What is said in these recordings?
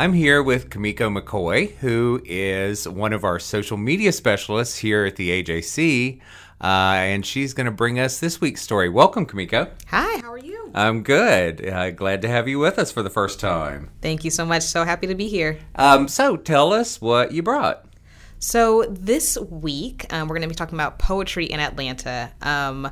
I'm here with Kamiko McCoy, who is one of our social media specialists here at the AJC, uh, and she's going to bring us this week's story. Welcome, Kamiko. Hi, how are you? I'm good. Uh, glad to have you with us for the first time. Thank you so much. So happy to be here. Um, so tell us what you brought. So this week, um, we're going to be talking about poetry in Atlanta. Um,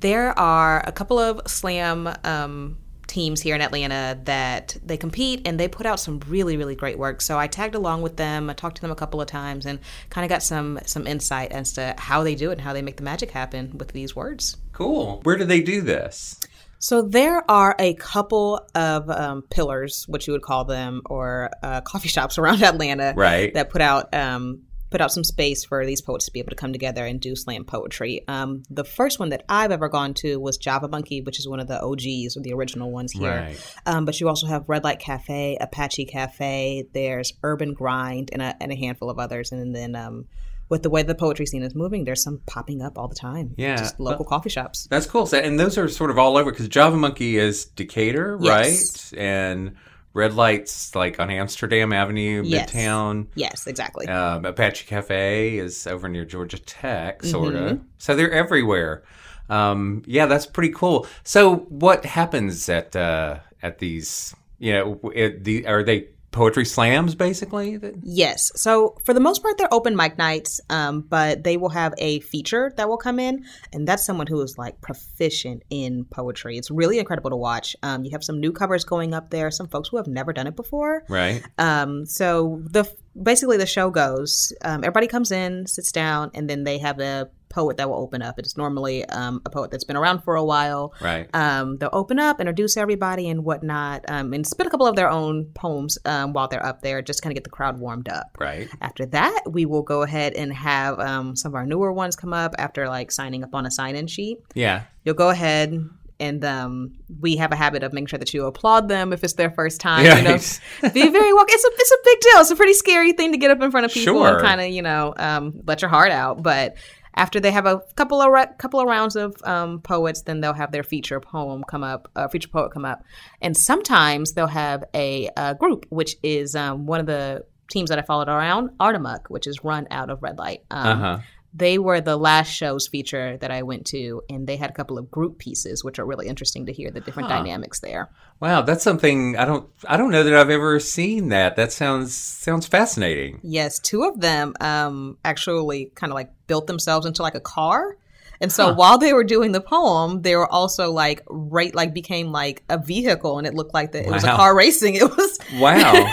there are a couple of slam um, teams here in Atlanta that they compete and they put out some really really great work. So I tagged along with them, I talked to them a couple of times and kind of got some some insight as to how they do it and how they make the magic happen with these words. Cool. Where do they do this? So there are a couple of um, pillars, what you would call them, or uh, coffee shops around Atlanta, Right. That put out um, put out some space for these poets to be able to come together and do slam poetry. Um, the first one that I've ever gone to was Java Monkey, which is one of the OGs or the original ones here. Right. Um, but you also have Red Light Cafe, Apache Cafe. There's Urban Grind, and a, and a handful of others. And then um, with the way the poetry scene is moving, there's some popping up all the time. Yeah. just local coffee shops. That's cool. So, and those are sort of all over because Java Monkey is Decatur, Yes. right? And Red Light's like on Amsterdam Avenue, Yes. Midtown. Yes, exactly. Um, Apache Cafe is over near Georgia Tech, sort of. Mm-hmm. So they're everywhere. Um, yeah, that's pretty cool. So what happens at uh, at these? You know, it, the, are they poetry slams basically? Yes. So for the most part, they're open mic nights, um, but they will have a feature that will come in, and that's someone who is like proficient in poetry. It's really incredible to watch. Um, you have some new covers going up there, some folks who have never done it before. Right. Um, so the basically the show goes. Um, everybody comes in, sits down, and then they have a poet that will open up. It's normally um, a poet that's been around for a while. Right. Um, they'll open up, introduce everybody and whatnot, um, and spit a couple of their own poems um, while they're up there, just kind of get the crowd warmed up. Right. After that, we will go ahead and have um, some of our newer ones come up after like signing up on a sign-in sheet. Yeah. You'll go ahead and um, we have a habit of making sure that you applaud them if it's their first time. Yeah, You know, it's- be very welcome. It's a it's a big deal. It's a pretty scary thing to get up in front of people Sure. and kind of you know um, let your heart out. But after they have a couple of ra- couple of rounds of um, poets, then they'll have their feature poem come up, uh, feature poet come up, and sometimes they'll have a, uh group, which is um, one of the teams that I followed around, Art Amok, which is run out of Red Light. Um, Uh-huh. They were the last show's feature that I went to, and they had a couple of group pieces, which are really interesting to hear the different Huh. dynamics there. Wow, that's something I don't I don't know that I've ever seen that. That sounds sounds fascinating. Yes, two of them um, actually kind of like built themselves into like a car. And so while they were doing the poem, they were also like right like became like a vehicle, and it looked like that it was a car racing. It was Wow.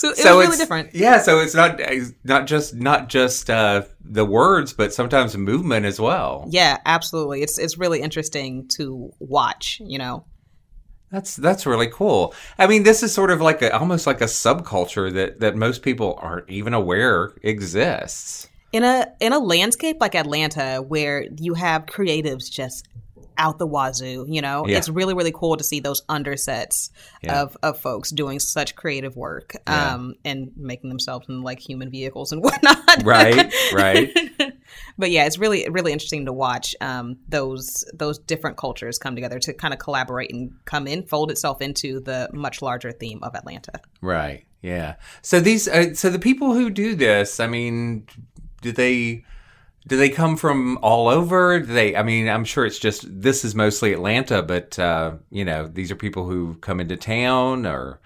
So it so was really it's different. Yeah, so it's not it's not just not just uh, the words, but sometimes movement as well. Yeah, absolutely. It's it's really interesting to watch. You know. That's that's really cool. I mean, this is sort of like a almost like a subculture that that most people aren't even aware exists. in a in a landscape like Atlanta where you have creatives just out the wazoo, you know, Yeah. it's really really cool to see those undersets Yeah. of of folks doing such creative work, Yeah. um, and making themselves in like human vehicles and whatnot. Right, right. but yeah, it's really really interesting to watch um, those those different cultures come together to kind of collaborate and come in, fold itself into the much larger theme of Atlanta. Right. Yeah. So these, uh, so the people who do this, I mean, do they? Do they come from all over? Do they, I mean, I'm sure it's just this is mostly Atlanta, but uh, you know, these are people who come into town, or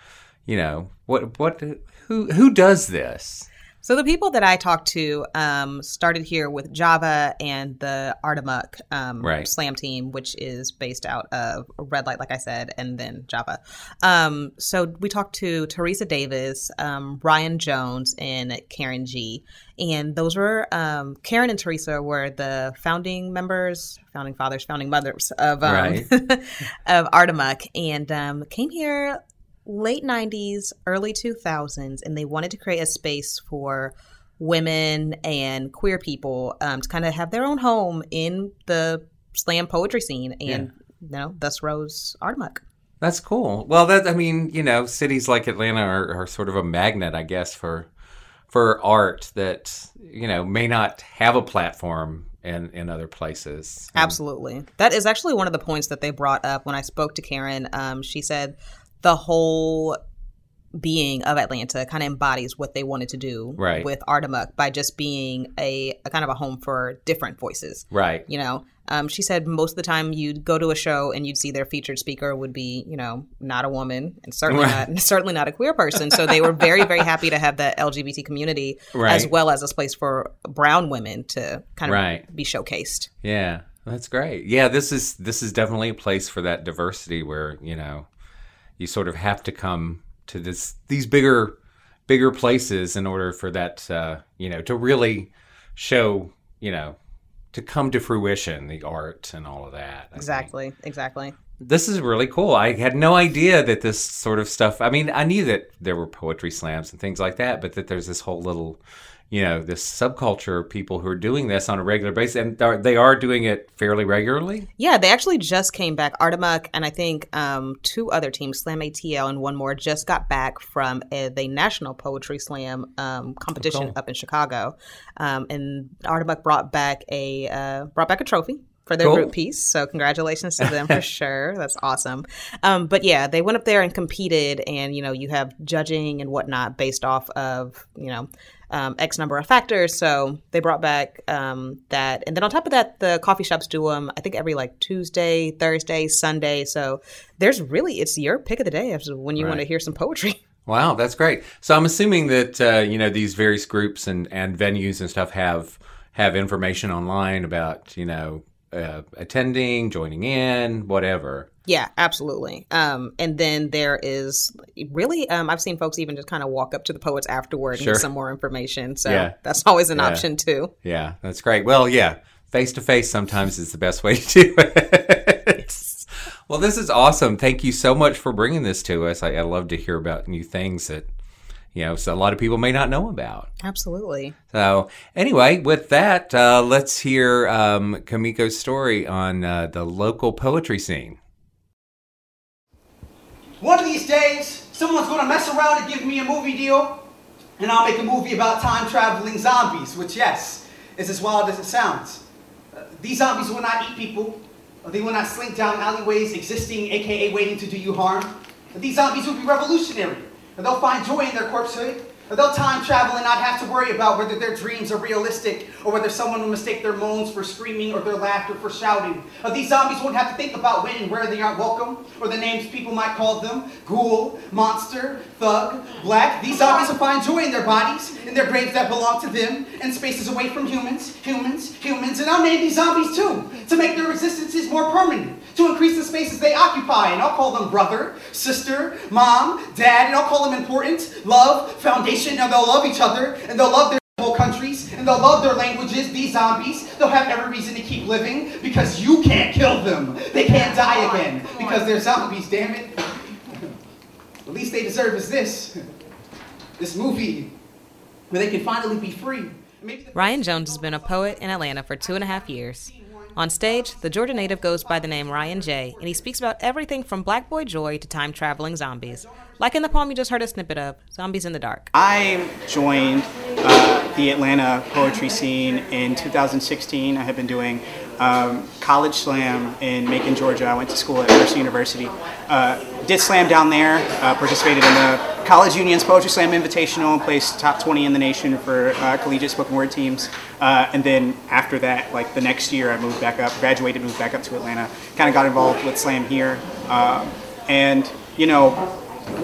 you know, what what who who does this? So the people that I talked to um, started here with Java and the Art Amok um, Right. Slam team, which is based out of Red Light, like I said, and then Java. Um, so we talked to Teresa Davis, um, Ryan Jones, and Karen G. And those were um, Karen and Teresa were the founding members, founding fathers, founding mothers of um, Right. of Art Amok, and um, came here late 90s, early 2000s, and they wanted to create a space for women and queer people um, to kind of have their own home in the slam poetry scene. And, you know, thus rose Art Amok. That's cool. Well, that I mean, you know, cities like Atlanta are, are sort of a magnet, I guess, for for art that you know may not have a platform in in other places. Absolutely. That is actually one of the points that they brought up when I spoke to Karen. Um, she said the whole being of Atlanta kind of embodies what they wanted to do Right. with Art Amok by just being a, a kind of a home for different voices. Right. You know, um, she said most of the time you'd go to a show and you'd see their featured speaker would be, you know, not a woman and certainly Right. not certainly not a queer person. So they were very very happy to have the LGBT community Right. as well as a place for brown women to kind of be showcased. Yeah, that's great. Yeah, this is this is definitely a place for that diversity where you know you sort of have to come to this these bigger bigger places in order for that uh, you know to really show you know to come to fruition the art and all of that. I think. Exactly, exactly. This is really cool. I had no idea that this sort of stuff. I mean, I knew that there were poetry slams and things like that, but that there's this whole little, you know, this subculture of people who are doing this on a regular basis, and they are doing it fairly regularly. Yeah, they actually just came back. Art Amok and I think um, two other teams, Slam ATL and one more, just got back from a, the National Poetry Slam um, competition cool. up in Chicago, um, and Art Amok brought back a uh, brought back a trophy. For their Cool. group piece, so congratulations to them for sure. That's awesome. Um, but yeah, they went up there and competed, and you know, you have judging and whatnot based off of you know um, X number of factors. So they brought back um, that. And then on top of that, the coffee shops do them, I think, every like Tuesday, Thursday, Sunday. So there's really, it's your pick of the day when you want to hear some poetry. Wow, that's great. So I'm assuming that uh, you know these various groups and, and venues and stuff have have information online about you know uh, attending, joining in, whatever. Yeah, absolutely. Um, and then there is really, um, I've seen folks even just kind of walk up to the poets afterward and Sure. get some more information. So Yeah. that's always an Yeah. option too. Yeah, that's great. Well, yeah, face to face sometimes is the best way to do it. well, this is awesome. Thank you so much for bringing this to us. I, I love to hear about new things that you know so a lot of people may not know about. Absolutely. So, anyway, with that, uh, let's hear um, Kamiko's story on uh, the local poetry scene. One of these days, someone's gonna mess around and give me a movie deal, and I'll make a movie about time traveling zombies, which, yes, is as wild as it sounds. Uh, these zombies will not eat people, they will not slink down alleyways existing, aka waiting to do you harm. These zombies will be revolutionary. Uh, They'll find joy in their corpsehood. Uh, They'll time travel and not have to worry about whether their dreams are realistic or whether someone will mistake their moans for screaming or their laughter for shouting. Uh, these zombies won't have to think about when and where they aren't welcome or the names people might call them ghoul, monster, thug, black. These zombies will find joy in their bodies, in their graves that belong to them, and spaces away from humans, humans, humans. And I'll name these zombies too to make their existences more permanent to increase the spaces they occupy. And I'll call them brother, sister, mom, dad, and I'll call them important, love, foundation, and they'll love each other, and they'll love their whole countries, and they'll love their languages, these zombies. They'll have every reason to keep living because you can't kill them. They can't die again because they're zombies, damn it. The least they deserve is this. This movie where they can finally be free. Maybe the- Ryan Jones has been a poet in Atlanta for two and a half years. On stage, the Georgia native goes by the name Ryan J, and he speaks about everything from Black Boy Joy to time traveling zombies. Like in the poem you just heard a snippet of, Zombies in the Dark. I joined uh, the Atlanta poetry scene in 2016. I have been doing um, college slam in Macon, Georgia. I went to school at Mercer University. Uh, did slam down there, uh, participated in the College Union's Poetry Slam Invitational, placed top 20 in the nation for uh, collegiate spoken word teams. Uh, and then after that, like the next year, I moved back up, graduated, moved back up to Atlanta, kind of got involved with slam here. Um, and, you know,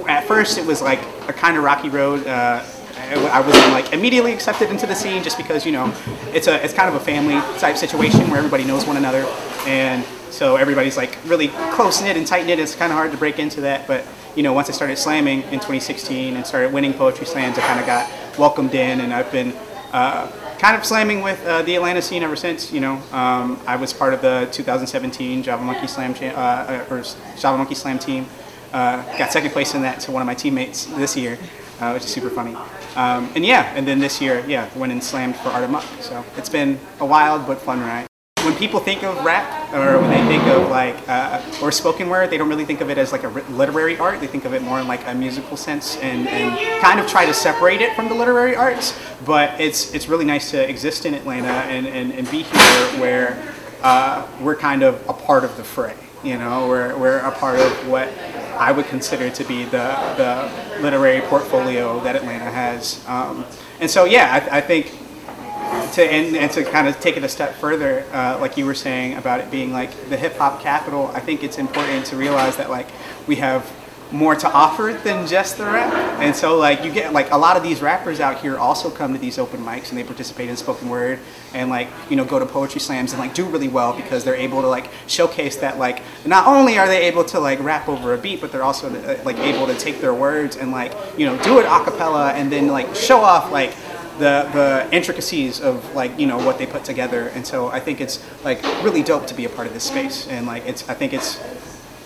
at first it was like a kind of rocky road. Uh, I wasn't like immediately accepted into the scene just because you know it's a it's kind of a family type situation where everybody knows one another and so everybody's like really close knit and tight knit. It's kind of hard to break into that, but you know once I started slamming in 2016 and started winning poetry slams, I kind of got welcomed in, and I've been. Uh, kind of slamming with uh, the Atlanta scene ever since. You know, um, I was part of the 2017 Java Monkey Slam cha- uh, or Java Monkey Slam team. Uh, got second place in that to one of my teammates this year, uh, which is super funny. Um, and yeah, and then this year, yeah, went and slammed for Art Amok. So it's been a wild but fun ride. When people think of rap, or when they think of like, uh, or spoken word, they don't really think of it as like a literary art. They think of it more in like a musical sense, and, and kind of try to separate it from the literary arts. But it's it's really nice to exist in Atlanta and, and, and be here where uh, we're kind of a part of the fray. You know, we're, we're a part of what I would consider to be the, the literary portfolio that Atlanta has. Um, and so, yeah, I, I think to and, and, to kind of take it a step further, uh, like you were saying about it being like the hip hop capital, I think it's important to realize that like we have more to offer than just the rap. And so like you get like a lot of these rappers out here also come to these open mics and they participate in spoken word and like you know go to poetry slams and like do really well because they're able to like showcase that like not only are they able to like rap over a beat but they're also uh, like able to take their words and like you know do it a cappella and then like show off like the the intricacies of like you know what they put together and so I think it's like really dope to be a part of this space and like it's I think it's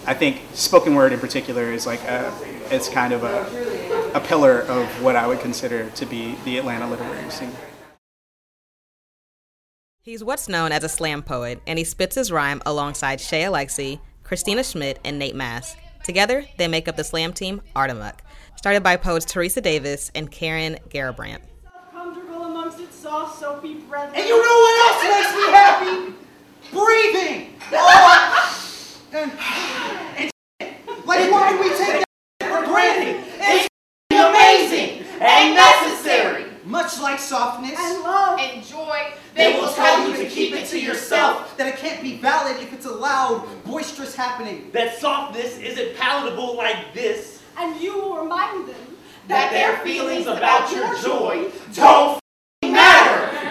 I think spoken word in particular is like a, it's kind of a, a pillar of what I would consider to be the Atlanta literary scene. He's what's known as a slam poet, and he spits his rhyme alongside Shay Alexi, Christina Schmidt, and Nate Mask. Together, they make up the slam team Art started by poets Teresa Davis and Karen Garrabrant. Comfortable soft, soapy breath. And you know what else makes me happy? Breathing. Oh. and, and like why do we take that for granted? It's amazing and necessary. Much like softness and love and joy, they will tell you to keep it to yourself. That it can't be valid if it's a loud, boisterous happening. That softness isn't palatable like this. And you will remind them that, that their feelings about your joy don't matter.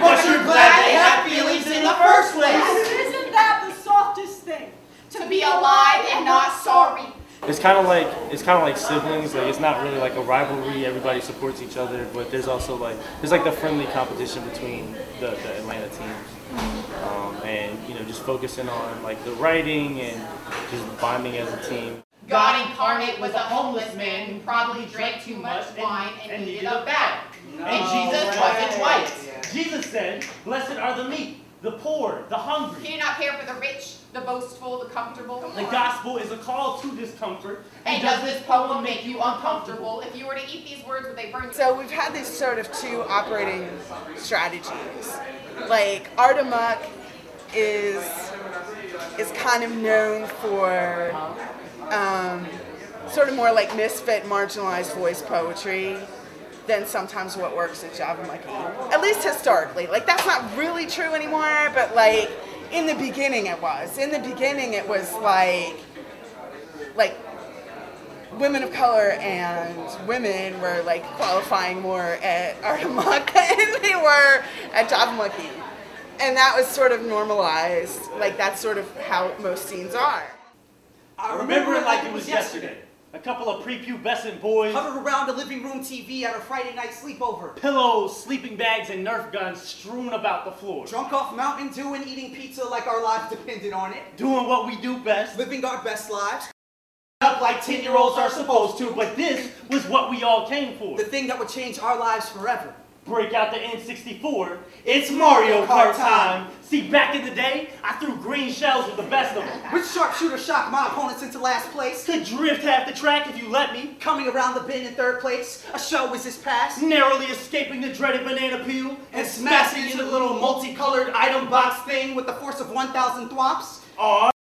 But you're glad they have feelings in the first place. And isn't that the softest thing? To be alive and not sorry. It's kind of like it's kind of like siblings. Like it's not really like a rivalry. Everybody supports each other, but there's also like there's like the friendly competition between the, the Atlanta teams, um, and you know just focusing on like the writing and just bonding as a team. God incarnate was a homeless man who probably drank too much wine and, and needed a bath. No and Jesus wasn't twice. Jesus said, "Blessed are the meek, the poor, the hungry." He did not care for the rich, the boastful, the comfortable. The gospel is a call to discomfort. And does this poem make you uncomfortable? If you were to eat these words, would they burn you? So we've had these sort of two operating strategies. Like Art is is kind of known for um, sort of more like misfit, marginalized voice poetry than sometimes what works at Java Monkey. At least historically. Like that's not really true anymore, but like in the beginning it was. In the beginning it was like like women of color and women were like qualifying more at Art Amok than they were at Java Monkey. And that was sort of normalized. Like that's sort of how most scenes are. I remember it like it was yesterday. A couple of prepubescent boys huddled around a living room TV at a Friday night sleepover. Pillows, sleeping bags, and Nerf guns strewn about the floor. Drunk off Mountain Dew and eating pizza like our lives depended on it. Doing what we do best. Living our best lives. Up like 10 year olds are supposed to, but this was what we all came for. The thing that would change our lives forever. Break out the N64. It's Mario Kart time. See, back in the day, I threw green shells with the best of them. Which sharpshooter shocked my opponents into last place? Could drift half the track if you let me. Coming around the bend in third place, a show was his past. Narrowly escaping the dreaded banana peel And smashing into the little multicolored item box thing with the force of 1,000 thwomps. Aw,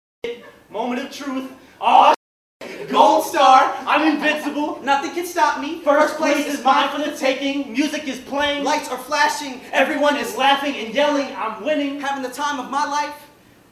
moment of truth. Aw, Gold star. I'm invincible. Nothing can stop me. First place is mine for the taking. Music is playing. Lights are flashing. Everyone is laughing and yelling. I'm winning. Having the time of my life.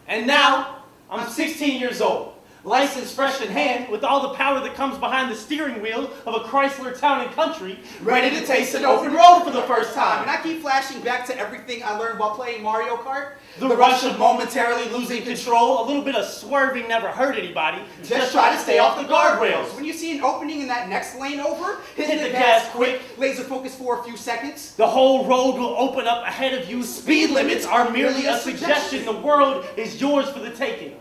And now, I'm 16 years old. License fresh in hand, with all the power that comes behind the steering wheel of a Chrysler Town and Country, Ready to taste an open road for the first time. And I keep flashing back to everything I learned while playing Mario Kart. The, rush of momentarily losing control, a little bit of swerving never hurt anybody. Just try to stay off the guardrails. When you see an opening in that next lane over, hit, Hit the gas quick. Laser focus for a few seconds. The whole road will open up ahead of you. Speed limits are merely a suggestion. The world is yours for the taking.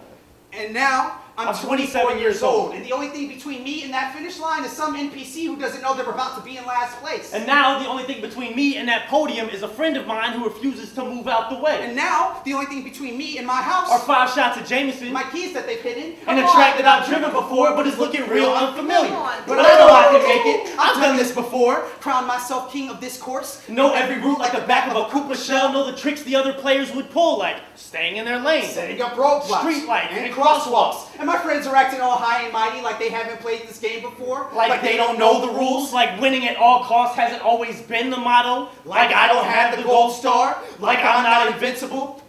And now I'm, I'm 27 years old. And the only thing between me and that finish line is some NPC who doesn't know they're about to be in last place. And now the only thing between me and that podium is a friend of mine who refuses to move out the way. And now the only thing between me and my house Are five shots of Jameson my keys that they've hidden. and a track that I've driven before but is looking real unfamiliar. But I know I can make it. I've done this before. Crown myself king of this course. Know every route like the back of a Koopa shell. Know the tricks the other players would pull, like staying in their lane, Setting up roadblocks. street lights, and and crosswalks. And my friends are acting all high and mighty like they haven't played this game before. Like, they don't know the rules. Like winning at all costs hasn't always been the motto. Like, I don't have the gold star. Like I'm not invincible.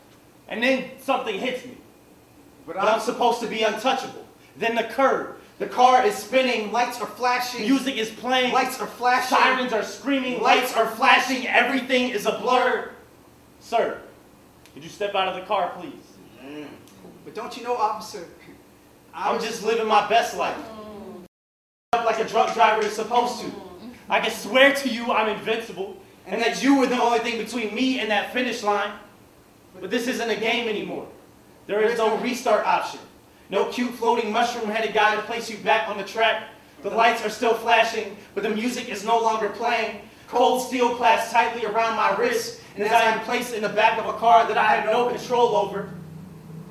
And then something hits me. But I'm supposed to be untouchable. Then the curve. The car is spinning. Lights are flashing. Music is playing. Lights are flashing. Sirens are screaming. Lights are flashing. Everything is a blur. Sir, could you step out of the car, please? But don't you know, officer? I'm just living my best life. Up like a drunk driver is supposed to. I can swear to you I'm invincible, and that you were the only thing between me and that finish line. But this isn't a game anymore. There is no restart option. No cute floating mushroom-headed guy to place you back on the track. The lights are still flashing, but the music is no longer playing. Cold steel clasped tightly around my wrist, and as I am placed in the back of a car that I have no control over,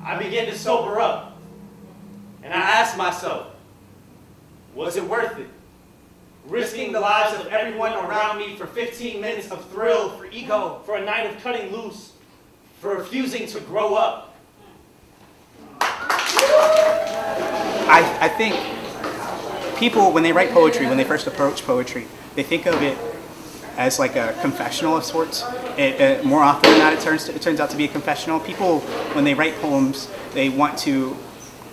I begin to sober up. And I ask myself, was it worth it? Risking the lives of everyone around me for 15 minutes of thrill, for ego, for a night of cutting loose, for refusing to grow up. I, I think people, when they write poetry, when they first approach poetry, they think of it as like a confessional of sorts. It, uh, more often than not, it turns, it turns out to be a confessional. People, when they write poems, they want to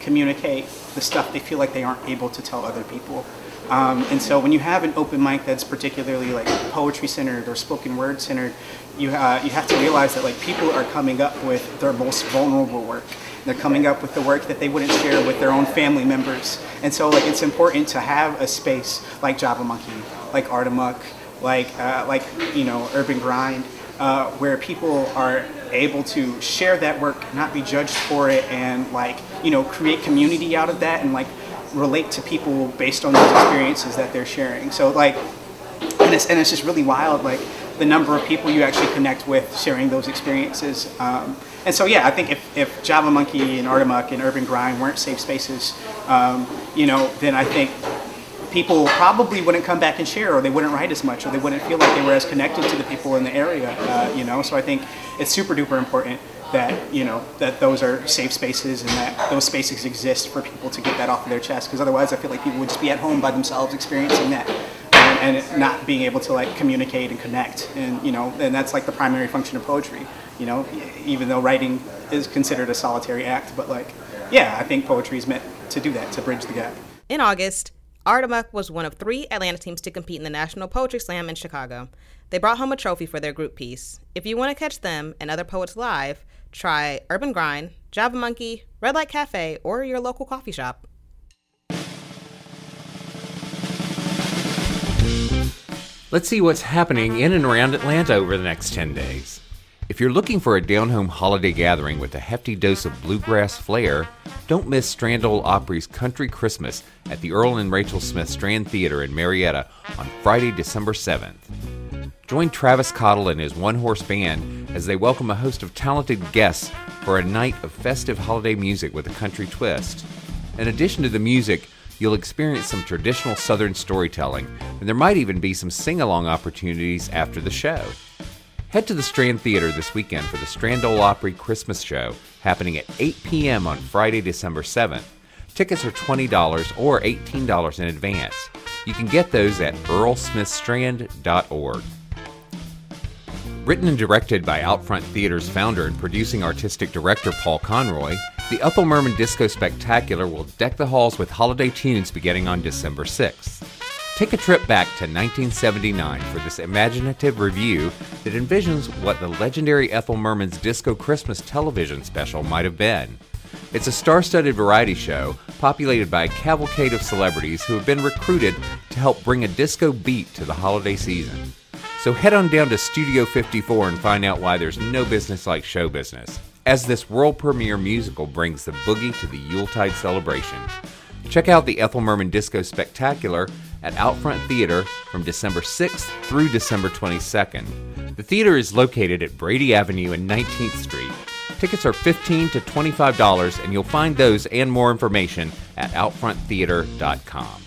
communicate the stuff they feel like they aren't able to tell other people. Um, and so when you have an open mic that's particularly like poetry centered or spoken word centered, you, uh, you have to realize that like people are coming up with their most vulnerable work. They're coming up with the work that they wouldn't share with their own family members. And so like it's important to have a space like Java Monkey, like Art Amok, like uh, like you know Urban Grind, uh, where people are able to share that work, not be judged for it, and like you know create community out of that, and like relate to people based on those experiences that they're sharing. So like, and it's and it's just really wild, like the number of people you actually connect with sharing those experiences. Um, and so yeah, I think if, if Java Monkey and Art Amok and Urban Grind weren't safe spaces, um, you know, then I think people probably wouldn't come back and share, or they wouldn't write as much, or they wouldn't feel like they were as connected to the people in the area. Uh, you know, so I think it's super duper important that you know that those are safe spaces and that those spaces exist for people to get that off of their chest. Because otherwise, I feel like people would just be at home by themselves experiencing that. And, and not being able to like communicate and connect, and you know, and that's like the primary function of poetry. You know, even though writing is considered a solitary act, but like, yeah, I think poetry is meant to do that, to bridge the gap. In August, Art Amok was one of three Atlanta teams to compete in the National Poetry Slam in Chicago. They brought home a trophy for their group piece. If you want to catch them and other poets live, try Urban Grind, Java Monkey, Red Light Cafe, or your local coffee shop. Let's see what's happening in and around Atlanta over the next 10 days. If you're looking for a down home holiday gathering with a hefty dose of bluegrass flair, don't miss Strand Ole Opry's Country Christmas at the Earl and Rachel Smith Strand Theater in Marietta on Friday, December 7th. Join Travis Cottle and his one horse band as they welcome a host of talented guests for a night of festive holiday music with a country twist. In addition to the music, you'll experience some traditional Southern storytelling, and there might even be some sing along opportunities after the show. Head to the Strand Theater this weekend for the Strand Ole Opry Christmas Show happening at 8 p.m. on Friday, December 7th. Tickets are $20 or $18 in advance. You can get those at earlsmithstrand.org. Written and directed by Outfront Theater's founder and producing artistic director Paul Conroy, the Ethel Merman Disco Spectacular will deck the halls with holiday tunes beginning on December 6th. Take a trip back to 1979 for this imaginative review that envisions what the legendary Ethel Merman's Disco Christmas television special might have been. It's a star studded variety show populated by a cavalcade of celebrities who have been recruited to help bring a disco beat to the holiday season. So head on down to Studio 54 and find out why there's no business like show business, as this world premiere musical brings the boogie to the Yuletide celebration. Check out the Ethel Merman Disco Spectacular at Outfront Theater from December 6th through December 22nd. The theater is located at Brady Avenue and 19th Street. Tickets are 15 to $25, and you'll find those and more information at OutfrontTheater.com.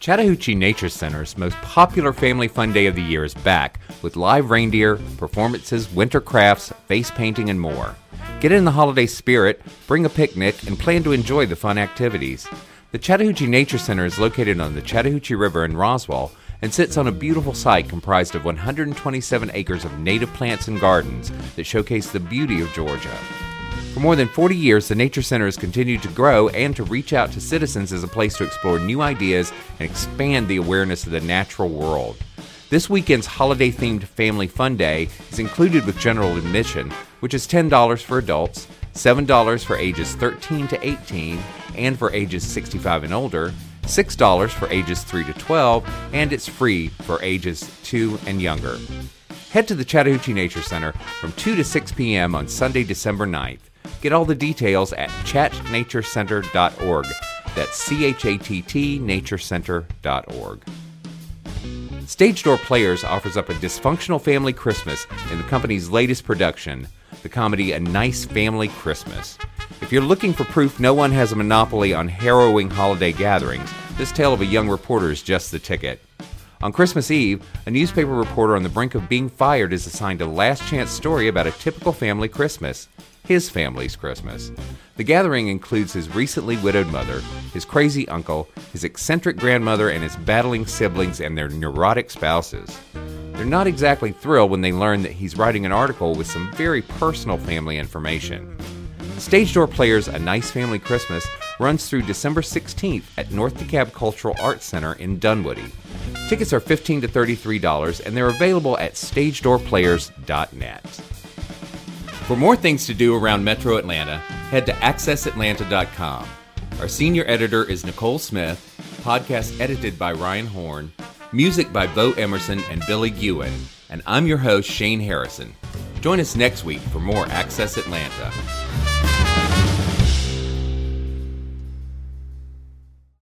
Chattahoochee Nature Center's most popular family fun day of the year is back with live reindeer, performances, winter crafts, face painting, and more. Get in the holiday spirit, bring a picnic, and plan to enjoy the fun activities. The Chattahoochee Nature Center is located on the Chattahoochee River in Roswell and sits on a beautiful site comprised of 127 acres of native plants and gardens that showcase the beauty of Georgia. For more than 40 years, the Nature Center has continued to grow and to reach out to citizens as a place to explore new ideas and expand the awareness of the natural world. This weekend's holiday themed Family Fun Day is included with general admission, which is $10 for adults, $7 for ages 13 to 18, and for ages 65 and older, $6 for ages 3 to 12, and it's free for ages 2 and younger. Head to the Chattahoochee Nature Center from 2 to 6 p.m. on Sunday, December 9th. Get all the details at chatnaturecenter.org. That's C H A T T naturecenter.org. Stage Door Players offers up a dysfunctional family Christmas in the company's latest production, the comedy A Nice Family Christmas. If you're looking for proof no one has a monopoly on harrowing holiday gatherings, this tale of a young reporter is just the ticket. On Christmas Eve, a newspaper reporter on the brink of being fired is assigned a last chance story about a typical family Christmas his family's Christmas. The gathering includes his recently widowed mother, his crazy uncle, his eccentric grandmother, and his battling siblings and their neurotic spouses. They're not exactly thrilled when they learn that he's writing an article with some very personal family information. Stage Door Players A Nice Family Christmas runs through December 16th at North DeKalb Cultural Arts Center in Dunwoody. Tickets are 15 to $33 and they're available at stagedoorplayers.net. For more things to do around Metro Atlanta, head to accessatlanta.com. Our senior editor is Nicole Smith, podcast edited by Ryan Horn, music by Bo Emerson and Billy Ewan, and I'm your host, Shane Harrison. Join us next week for more Access Atlanta. Bye.